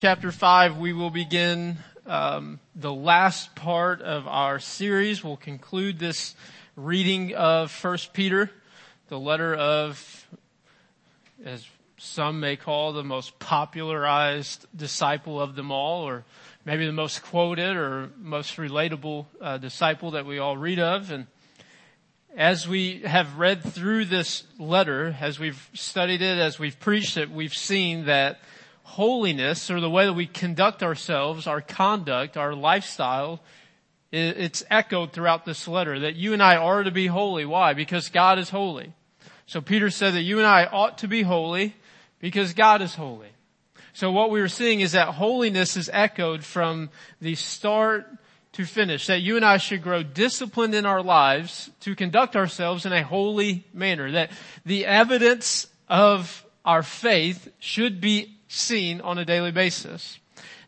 chapter 5, we will begin um, the last part of our series. We'll conclude this reading of First Peter, the letter of, as some may call the most popularized disciple of them all, or maybe the most quoted or most relatable uh, disciple that we all read of. And as we have read through this letter, as we've studied it, as we've preached it, we've seen that holiness or the way that we conduct ourselves, our conduct, our lifestyle, it's echoed throughout this letter that you and I are to be holy. Why? Because God is holy. So Peter said that you and I ought to be holy because God is holy. So what we are seeing is that holiness is echoed from the start to finish, that you and I should grow disciplined in our lives to conduct ourselves in a holy manner, that the evidence of our faith should be seen on a daily basis.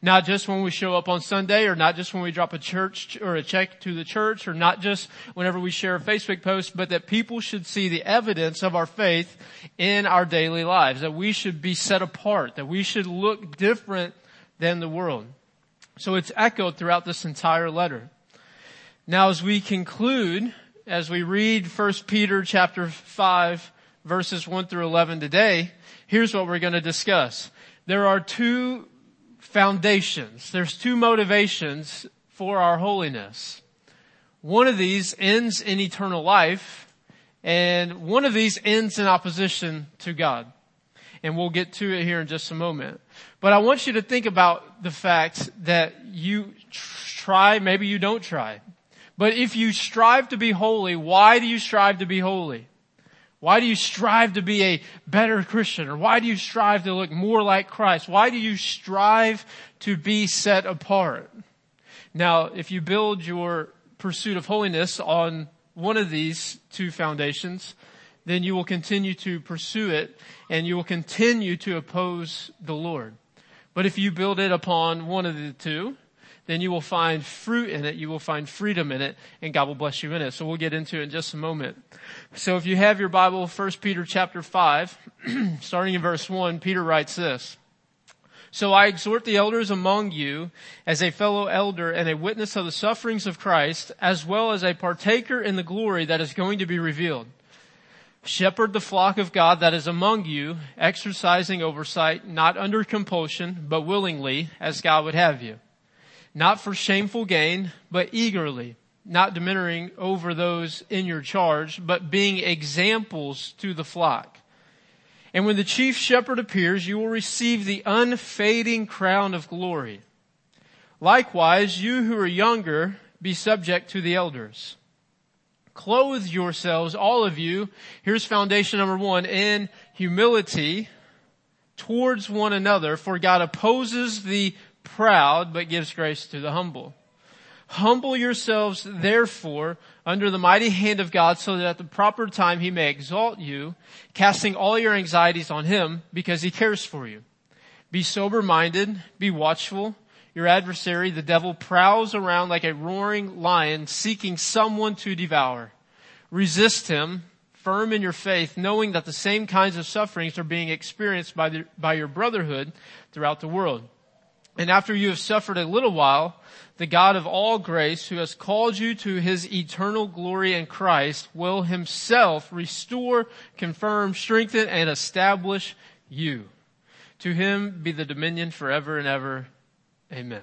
Not just when we show up on Sunday or not just when we drop a church or a check to the church or not just whenever we share a Facebook post, but that people should see the evidence of our faith in our daily lives, that we should be set apart, that we should look different than the world. So it's echoed throughout this entire letter. Now as we conclude, as we read 1 Peter chapter 5 verses 1 through 11 today, here's what we're going to discuss there are two foundations. There's two motivations for our holiness. One of these ends in eternal life and one of these ends in opposition to God. And we'll get to it here in just a moment. But I want you to think about the fact that you try, maybe you don't try. But if you strive to be holy, why do you strive to be holy? Why do you strive to be a better Christian? Or why do you strive to look more like Christ? Why do you strive to be set apart? Now, if you build your pursuit of holiness on one of these two foundations, then you will continue to pursue it and you will continue to oppose the Lord. But if you build it upon one of the two, then you will find fruit in it, you will find freedom in it, and God will bless you in it. So we'll get into it in just a moment. So if you have your Bible, 1 Peter chapter 5, starting in verse 1, Peter writes this. So I exhort the elders among you as a fellow elder and a witness of the sufferings of Christ, as well as a partaker in the glory that is going to be revealed. Shepherd the flock of God that is among you, exercising oversight, not under compulsion, but willingly, as God would have you not for shameful gain, but eagerly, not diminishing over those in your charge, but being examples to the flock. And when the chief shepherd appears, you will receive the unfading crown of glory. Likewise, you who are younger, be subject to the elders. Clothe yourselves, all of you, here's foundation number one, in humility towards one another, for God opposes the proud, but gives grace to the humble. Humble yourselves therefore under the mighty hand of God so that at the proper time he may exalt you, casting all your anxieties on him because he cares for you. Be sober minded, be watchful. Your adversary, the devil, prowls around like a roaring lion seeking someone to devour. Resist him, firm in your faith, knowing that the same kinds of sufferings are being experienced by, the, by your brotherhood throughout the world. And after you have suffered a little while, the God of all grace, who has called you to his eternal glory in Christ, will himself restore, confirm, strengthen, and establish you. To him be the dominion forever and ever. Amen.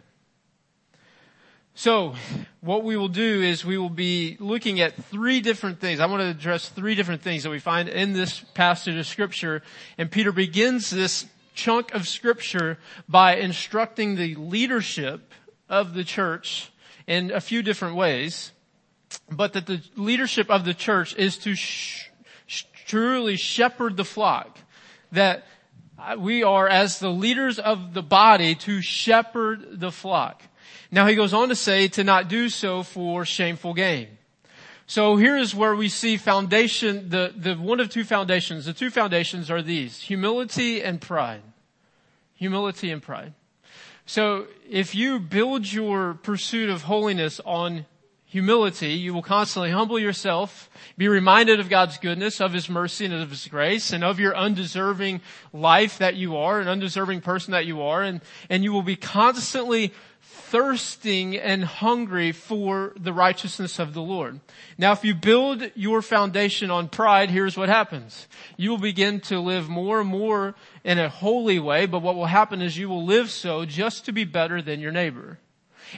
So, what we will do is we will be looking at three different things. I want to address three different things that we find in this passage of scripture. And Peter begins this chunk of scripture by instructing the leadership of the church in a few different ways, but that the leadership of the church is to sh- truly shepherd the flock. That we are as the leaders of the body to shepherd the flock. Now he goes on to say to not do so for shameful gain. So here is where we see foundation, the, the one of two foundations. The two foundations are these, humility and pride. Humility and pride. So if you build your pursuit of holiness on humility. You will constantly humble yourself, be reminded of God's goodness, of His mercy and of His grace, and of your undeserving life that you are, an undeserving person that you are, and, and you will be constantly thirsting and hungry for the righteousness of the Lord. Now if you build your foundation on pride, here's what happens. You will begin to live more and more in a holy way, but what will happen is you will live so just to be better than your neighbor.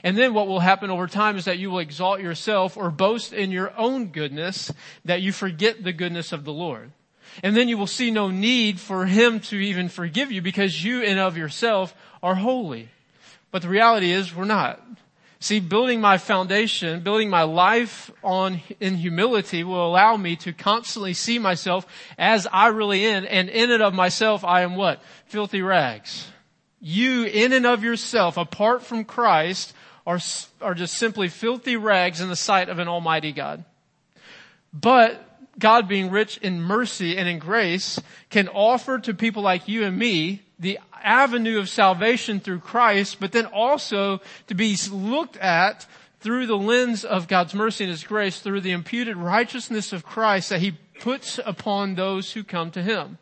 And then what will happen over time is that you will exalt yourself or boast in your own goodness that you forget the goodness of the Lord. And then you will see no need for Him to even forgive you because you in of yourself are holy. But the reality is we're not. See, building my foundation, building my life on in humility will allow me to constantly see myself as I really am, and in and of myself I am what? Filthy rags. You in and of yourself, apart from Christ, are, are just simply filthy rags in the sight of an almighty God. But God being rich in mercy and in grace can offer to people like you and me the avenue of salvation through Christ, but then also to be looked at through the lens of God's mercy and His grace, through the imputed righteousness of Christ that He puts upon those who come to Him.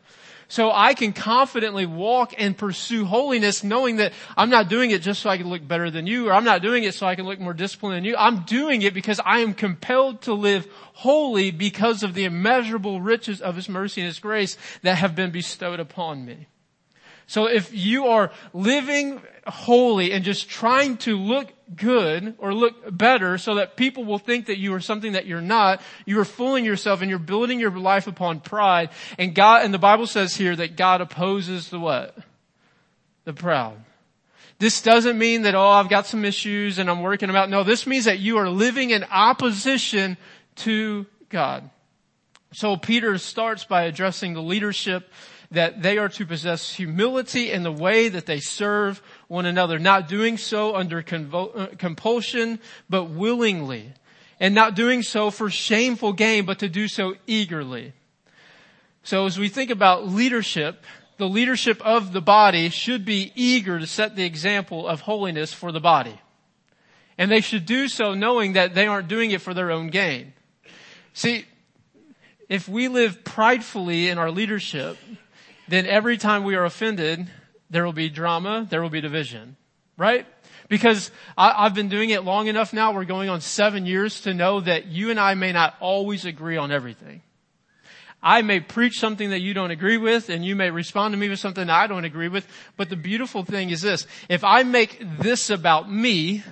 So I can confidently walk and pursue holiness knowing that I'm not doing it just so I can look better than you or I'm not doing it so I can look more disciplined than you. I'm doing it because I am compelled to live holy because of the immeasurable riches of His mercy and His grace that have been bestowed upon me. So if you are living holy and just trying to look good or look better so that people will think that you are something that you're not, you are fooling yourself and you're building your life upon pride. And God, and the Bible says here that God opposes the what? The proud. This doesn't mean that, oh, I've got some issues and I'm working about. No, this means that you are living in opposition to God. So Peter starts by addressing the leadership that they are to possess humility in the way that they serve one another, not doing so under uh, compulsion, but willingly, and not doing so for shameful gain, but to do so eagerly. So as we think about leadership, the leadership of the body should be eager to set the example of holiness for the body. And they should do so knowing that they aren't doing it for their own gain. See, if we live pridefully in our leadership, then every time we are offended, there will be drama, there will be division. Right? Because I, have been doing it long enough now, we're going on seven years to know that you and I may not always agree on everything. I may preach something that you don't agree with and you may respond to me with something I don't agree with. But the beautiful thing is this. If I make this about me,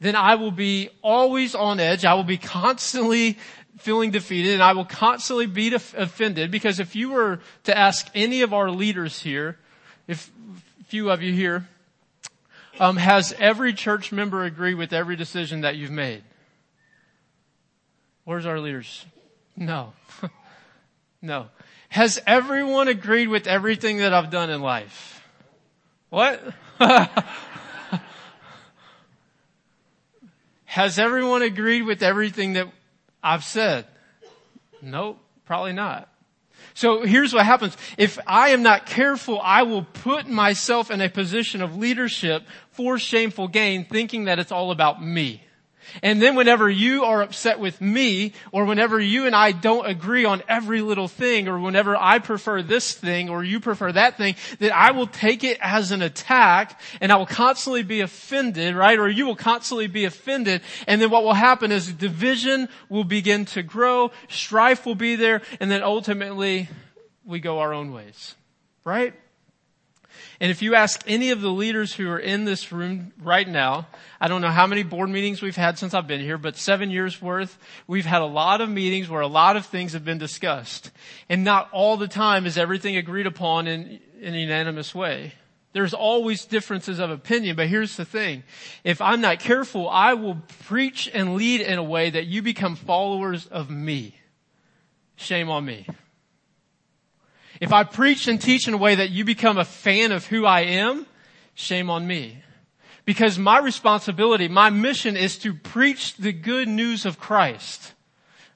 then I will be always on edge. I will be constantly feeling defeated and I will constantly be offended because if you were to ask any of our leaders here, if few of you here, um, has every church member agree with every decision that you've made? Where's our leaders? No. no. Has everyone agreed with everything that I've done in life? What? Has everyone agreed with everything that I've said. Nope, probably not. So here's what happens. If I am not careful, I will put myself in a position of leadership for shameful gain, thinking that it's all about me. And then whenever you are upset with me, or whenever you and I don't agree on every little thing, or whenever I prefer this thing, or you prefer that thing, that I will take it as an attack, and I will constantly be offended, right? Or you will constantly be offended, and then what will happen is division will begin to grow, strife will be there, and then ultimately we go our own ways. Right? And if you ask any of the leaders who are in this room right now, I don't know how many board meetings we've had since I've been here, but seven years worth, we've had a lot of meetings where a lot of things have been discussed. And not all the time is everything agreed upon in, in a unanimous way. There's always differences of opinion, but here's the thing. If I'm not careful, I will preach and lead in a way that you become followers of me. Shame on me. If I preach and teach in a way that you become a fan of who I am, shame on me. Because my responsibility, my mission is to preach the good news of Christ.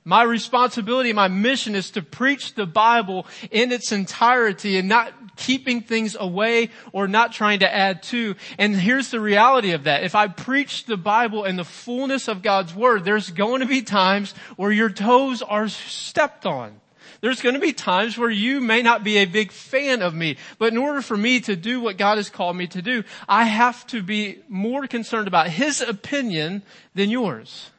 My responsibility, my mission is to preach the Bible in its entirety and not keeping things away or not trying to add to. And here's the reality of that. If I preach the Bible in the fullness of God's Word, there's going to be times where your toes are stepped on. There's going to be times where you may not be a big fan of me, but in order for me to do what God has called me to do, I have to be more concerned about His opinion than yours.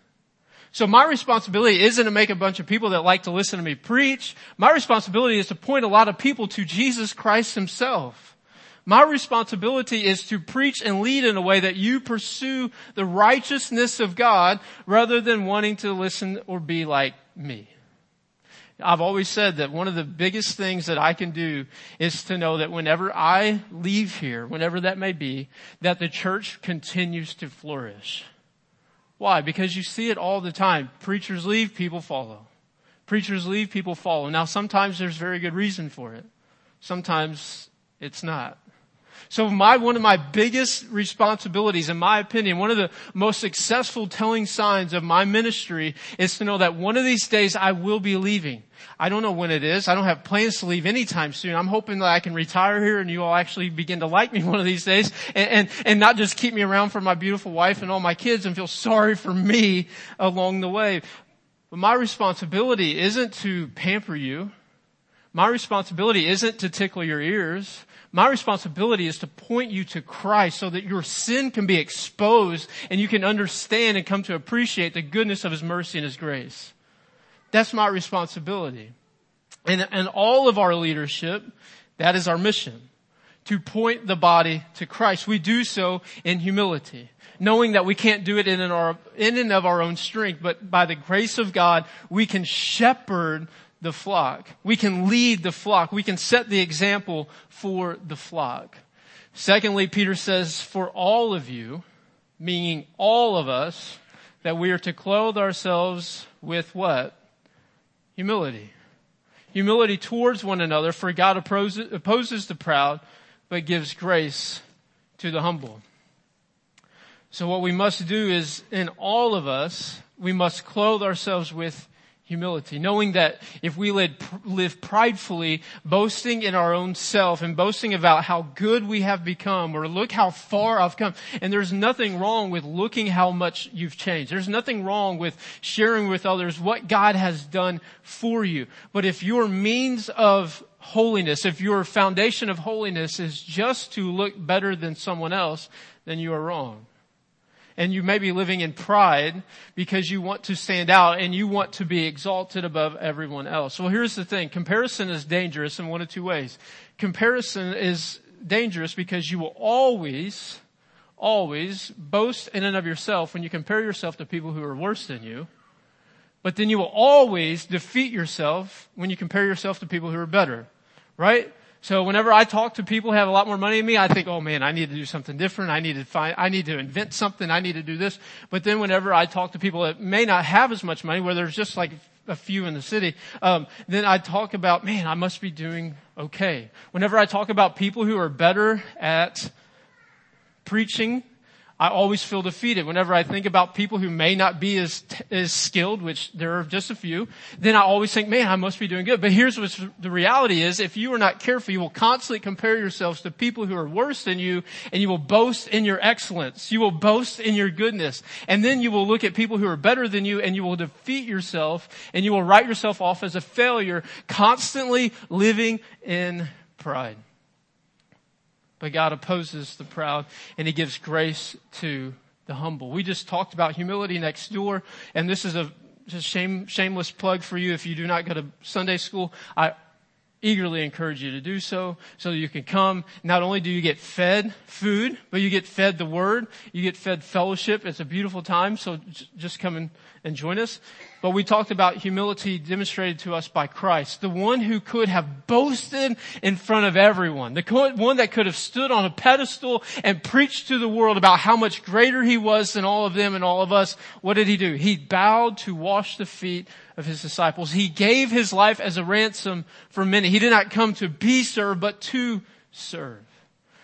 So my responsibility isn't to make a bunch of people that like to listen to me preach. My responsibility is to point a lot of people to Jesus Christ Himself. My responsibility is to preach and lead in a way that you pursue the righteousness of God rather than wanting to listen or be like me. I've always said that one of the biggest things that I can do is to know that whenever I leave here, whenever that may be, that the church continues to flourish. Why? Because you see it all the time. Preachers leave, people follow. Preachers leave, people follow. Now sometimes there's very good reason for it. Sometimes it's not. So my, one of my biggest responsibilities, in my opinion, one of the most successful telling signs of my ministry is to know that one of these days I will be leaving. I don't know when it is. I don't have plans to leave anytime soon. I'm hoping that I can retire here and you all actually begin to like me one of these days and, and, and not just keep me around for my beautiful wife and all my kids and feel sorry for me along the way. But my responsibility isn't to pamper you. My responsibility isn't to tickle your ears. My responsibility is to point you to Christ so that your sin can be exposed and you can understand and come to appreciate the goodness of His mercy and His grace. That's my responsibility. And, and all of our leadership, that is our mission. To point the body to Christ. We do so in humility. Knowing that we can't do it in our, in and of our own strength, but by the grace of God, we can shepherd the flock. We can lead the flock. We can set the example for the flock. Secondly, Peter says, for all of you, meaning all of us, that we are to clothe ourselves with what? Humility. Humility towards one another, for God opposes, the proud, but gives grace to the humble. So what we must do is, in all of us, we must clothe ourselves with humility, knowing that if we live, pridefully, boasting in our own self and boasting about how good we have become or look how far I've come. And there's nothing wrong with looking how much you've changed. There's nothing wrong with sharing with others what God has done for you. But if your means of holiness, if your foundation of holiness is just to look better than someone else, then you are wrong and you may be living in pride because you want to stand out and you want to be exalted above everyone else. Well, here's the thing. Comparison is dangerous in one of two ways. Comparison is dangerous because you will always, always boast in and of yourself when you compare yourself to people who are worse than you. But then you will always defeat yourself when you compare yourself to people who are better. Right? So whenever I talk to people who have a lot more money than me, I think, oh man, I need to do something different. I need to find, I need to invent something. I need to do this. But then whenever I talk to people that may not have as much money, where there's just like a few in the city, um, then I talk about, man, I must be doing okay. Whenever I talk about people who are better at preaching I always feel defeated. Whenever I think about people who may not be as, as skilled, which there are just a few, then I always think, man, I must be doing good. But here's what the reality is. If you are not careful, you will constantly compare yourselves to people who are worse than you, and you will boast in your excellence. You will boast in your goodness. And then you will look at people who are better than you, and you will defeat yourself, and you will write yourself off as a failure, constantly living in pride but God opposes the proud and he gives grace to the humble. We just talked about humility next door and this is a just shame, shameless plug for you if you do not go to Sunday school. I eagerly encourage you to do so so that you can come. Not only do you get fed food, but you get fed the word. You get fed fellowship. It's a beautiful time. So just come and and join us. But we talked about humility demonstrated to us by Christ, the one who could have boasted in front of everyone, the one that could have stood on a pedestal and preached to the world about how much greater he was than all of them and all of us. What did he do? He bowed to wash the feet of his disciples. He gave his life as a ransom for many. He did not come to be served, but to serve.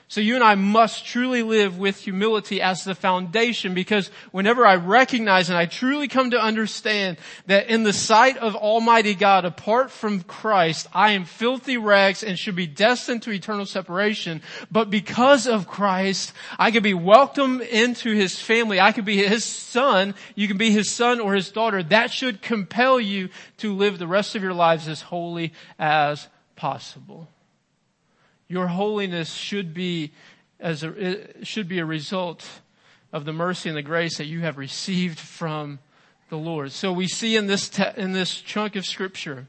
So you and I must truly live with humility as the foundation because whenever I recognize and I truly come to understand that in the sight of Almighty God, apart from Christ, I am filthy rags and should be destined to eternal separation. But because of Christ, I can be welcomed into His family. I can be His son. You can be His son or His daughter. That should compel you to live the rest of your lives as holy as possible. Your holiness should be as a, should be a result of the mercy and the grace that you have received from the Lord. So we see in this te- in this chunk of scripture,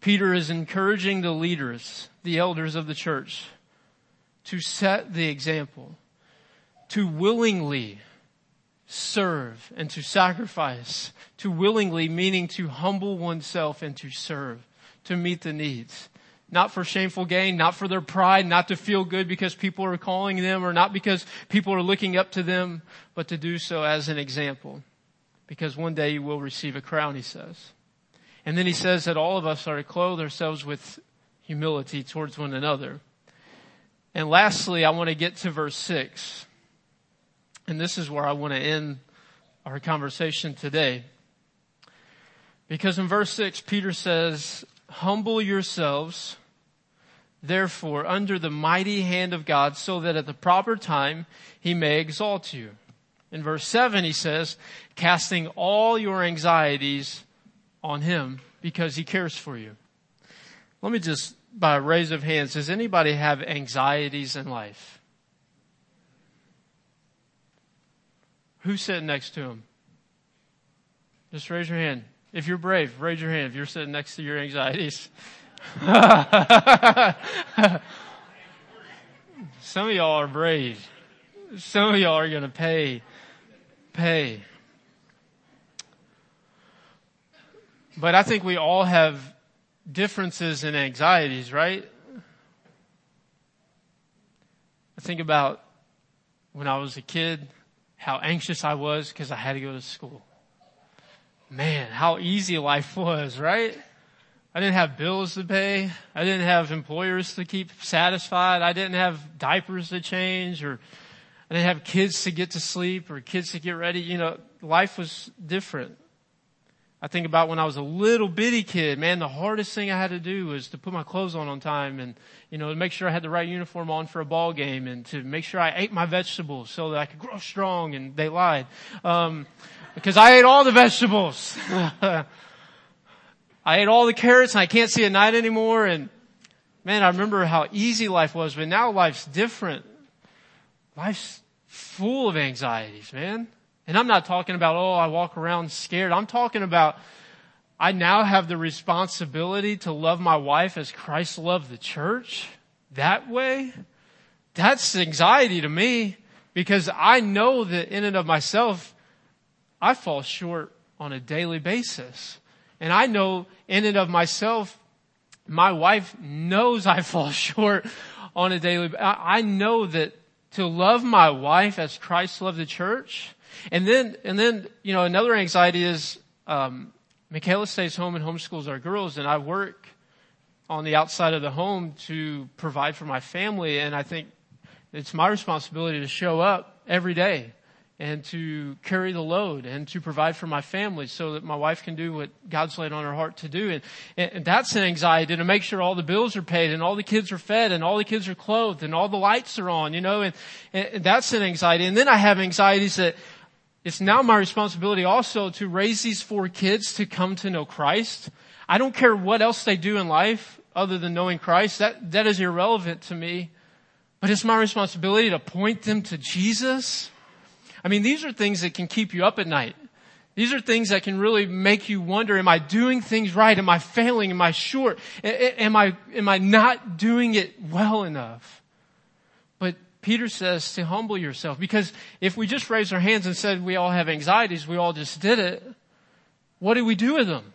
Peter is encouraging the leaders, the elders of the church, to set the example, to willingly serve and to sacrifice, to willingly meaning to humble oneself and to serve, to meet the needs not for shameful gain, not for their pride, not to feel good because people are calling them or not because people are looking up to them, but to do so as an example. Because one day you will receive a crown, he says. And then he says that all of us are to clothe ourselves with humility towards one another. And lastly, I want to get to verse six. And this is where I want to end our conversation today. Because in verse six, Peter says, humble yourselves therefore under the mighty hand of God so that at the proper time he may exalt you. In verse 7 he says, casting all your anxieties on him because he cares for you. Let me just, by a raise of hands, does anybody have anxieties in life? Who's sitting next to him? Just raise your hand. If you're brave, raise your hand if you're sitting next to your anxieties. Some of y'all are brave. Some of y'all are going to pay, pay. But I think we all have differences in anxieties, right? I think about when I was a kid, how anxious I was because I had to go to school. Man, how easy life was, right? I didn't have bills to pay. I didn't have employers to keep satisfied. I didn't have diapers to change or I didn't have kids to get to sleep or kids to get ready. You know, life was different. I think about when I was a little bitty kid, man, the hardest thing I had to do was to put my clothes on on time and, you know, to make sure I had the right uniform on for a ball game and to make sure I ate my vegetables so that I could grow strong and they lied. Um, because I ate all the vegetables. I ate all the carrots and I can't see at night anymore. And man, I remember how easy life was, but now life's different. Life's full of anxieties, man. And I'm not talking about, oh, I walk around scared. I'm talking about, I now have the responsibility to love my wife as Christ loved the church. That way, that's anxiety to me because I know that in and of myself, I fall short on a daily basis. And I know in and of myself, my wife knows I fall short on a daily, I know that to love my wife as Christ loved the church. And then, and then, you know, another anxiety is, um, Michaela stays home and homeschools our girls and I work on the outside of the home to provide for my family. And I think it's my responsibility to show up every day and to carry the load and to provide for my family so that my wife can do what God's laid on her heart to do. And, and, that's an anxiety to make sure all the bills are paid and all the kids are fed and all the kids are clothed and all the lights are on, you know, and, and that's an anxiety. And then I have anxieties that it's now my responsibility also to raise these four kids to come to know Christ. I don't care what else they do in life other than knowing Christ. That, that is irrelevant to me. But it's my responsibility to point them to Jesus I mean, these are things that can keep you up at night. These are things that can really make you wonder, am I doing things right? Am I failing? Am I short? Am I, am I not doing it well enough? But Peter says to humble yourself because if we just raised our hands and said we all have anxieties, we all just did it, what do we do with them?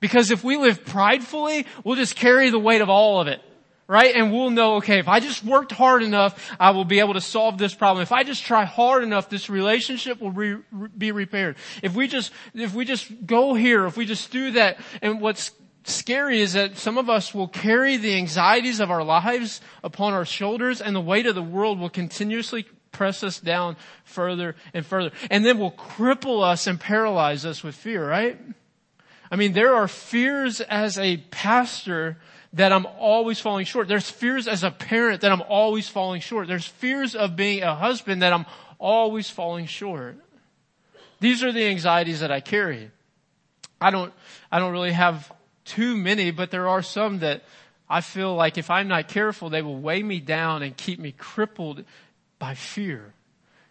Because if we live pridefully, we'll just carry the weight of all of it right? And we'll know, okay, if I just worked hard enough, I will be able to solve this problem. If I just try hard enough, this relationship will re, be repaired. If we just, if we just go here, if we just do that, and what's scary is that some of us will carry the anxieties of our lives upon our shoulders and the weight of the world will continuously press us down further and further. And then will cripple us and paralyze us with fear, right? I mean, there are fears as a pastor that I'm always falling short. There's fears as a parent that I'm always falling short. There's fears of being a husband that I'm always falling short. These are the anxieties that I carry. I don't, I don't really have too many, but there are some that I feel like if I'm not careful, they will weigh me down and keep me crippled by fear.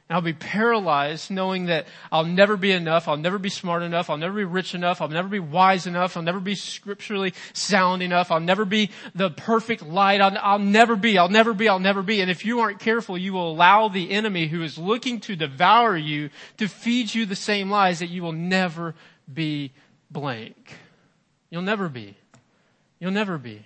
And I'll be paralyzed knowing that I'll never be enough, I'll never be smart enough, I'll never be rich enough, I'll never be wise enough, I'll never be scripturally sound enough, I'll never be the perfect light, I'll, I'll never be, I'll never be, I'll never be. And if you aren't careful, you will allow the enemy who is looking to devour you to feed you the same lies that you will never be blank. You'll never be. You'll never be.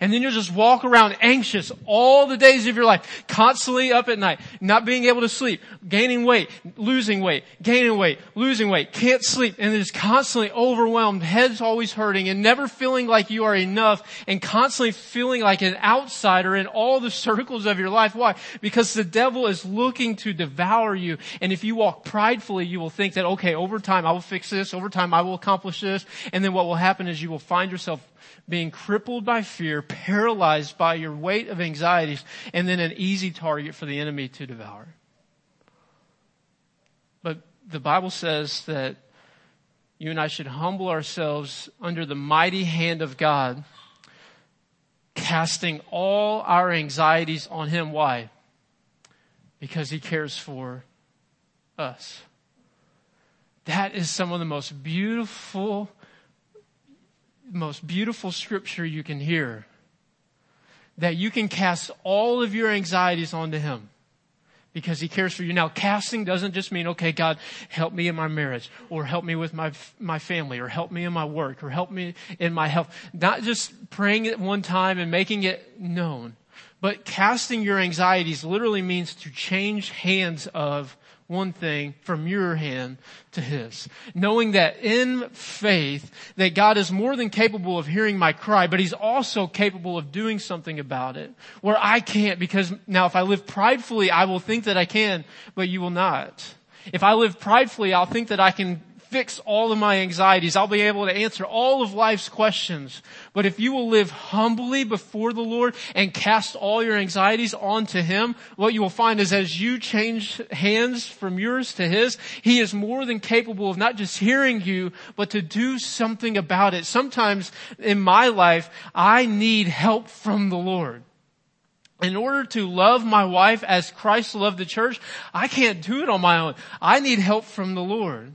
And then you'll just walk around anxious all the days of your life, constantly up at night, not being able to sleep, gaining weight, losing weight, gaining weight, losing weight, can't sleep, and just constantly overwhelmed, head's always hurting, and never feeling like you are enough, and constantly feeling like an outsider in all the circles of your life. Why? Because the devil is looking to devour you, and if you walk pridefully, you will think that, okay, over time I will fix this, over time I will accomplish this, and then what will happen is you will find yourself being crippled by fear, paralyzed by your weight of anxieties, and then an easy target for the enemy to devour. But the Bible says that you and I should humble ourselves under the mighty hand of God, casting all our anxieties on Him. Why? Because He cares for us. That is some of the most beautiful most beautiful scripture you can hear. That you can cast all of your anxieties onto Him because He cares for you. Now, casting doesn't just mean, okay, God, help me in my marriage or help me with my, my family or help me in my work or help me in my health. Not just praying it one time and making it known, but casting your anxieties literally means to change hands of one thing from your hand to his. Knowing that in faith that God is more than capable of hearing my cry, but he's also capable of doing something about it where I can't because now if I live pridefully, I will think that I can, but you will not. If I live pridefully, I'll think that I can fix all of my anxieties. I'll be able to answer all of life's questions. But if you will live humbly before the Lord and cast all your anxieties onto Him, what you will find is as you change hands from yours to His, He is more than capable of not just hearing you, but to do something about it. Sometimes in my life, I need help from the Lord in order to love my wife as Christ loved the church, I can't do it on my own. I need help from the Lord.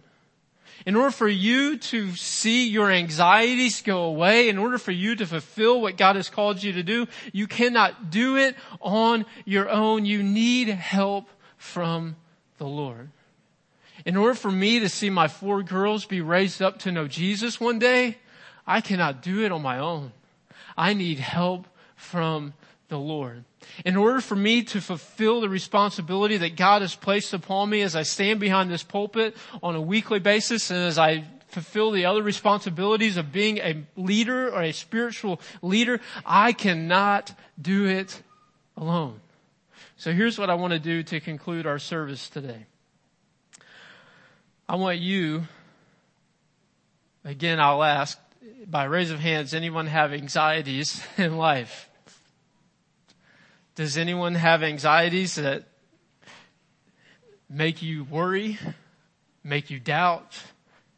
In order for you to see your anxieties go away, in order for you to fulfill what God has called you to do, you cannot do it on your own. You need help from the Lord. In order for me to see my four girls be raised up to know Jesus one day, I cannot do it on my own. I need help from the Lord. In order for me to fulfill the responsibility that God has placed upon me as I stand behind this pulpit on a weekly basis and as I fulfill the other responsibilities of being a leader or a spiritual leader, I cannot do it alone. So here's what I want to do to conclude our service today. I want you, again, I'll ask by raise of hands, anyone have anxieties in life? Does anyone have anxieties that make you worry, make you doubt,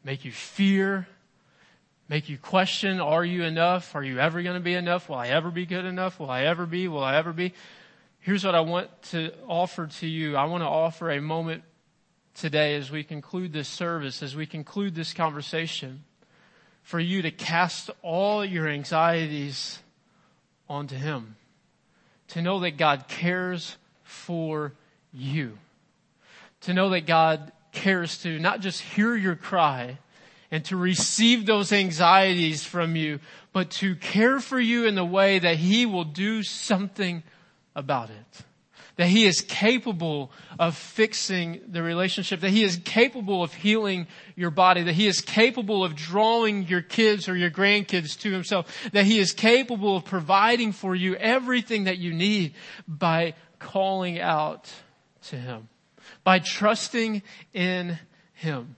make you fear, make you question, are you enough? Are you ever going to be enough? Will I ever be good enough? Will I ever be? Will I ever be? Here's what I want to offer to you. I want to offer a moment today as we conclude this service, as we conclude this conversation, for you to cast all your anxieties onto Him to know that God cares for you. To know that God cares to not just hear your cry and to receive those anxieties from you, but to care for you in the way that He will do something about it. That He is capable of fixing the relationship, that He is capable of healing your body, that He is capable of drawing your kids or your grandkids to Himself, that He is capable of providing for you everything that you need by calling out to Him, by trusting in Him.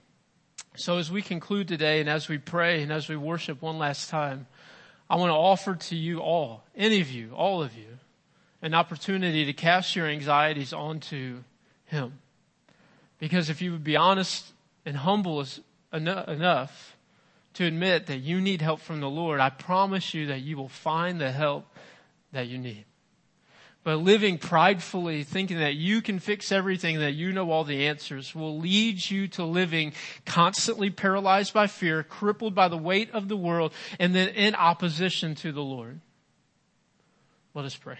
So as we conclude today and as we pray and as we worship one last time, I want to offer to you all, any of you, all of you, an opportunity to cast your anxieties onto Him. Because if you would be honest and humble enough to admit that you need help from the Lord, I promise you that you will find the help that you need. But living pridefully, thinking that you can fix everything, that you know all the answers, will lead you to living constantly paralyzed by fear, crippled by the weight of the world, and then in opposition to the Lord. Let us pray.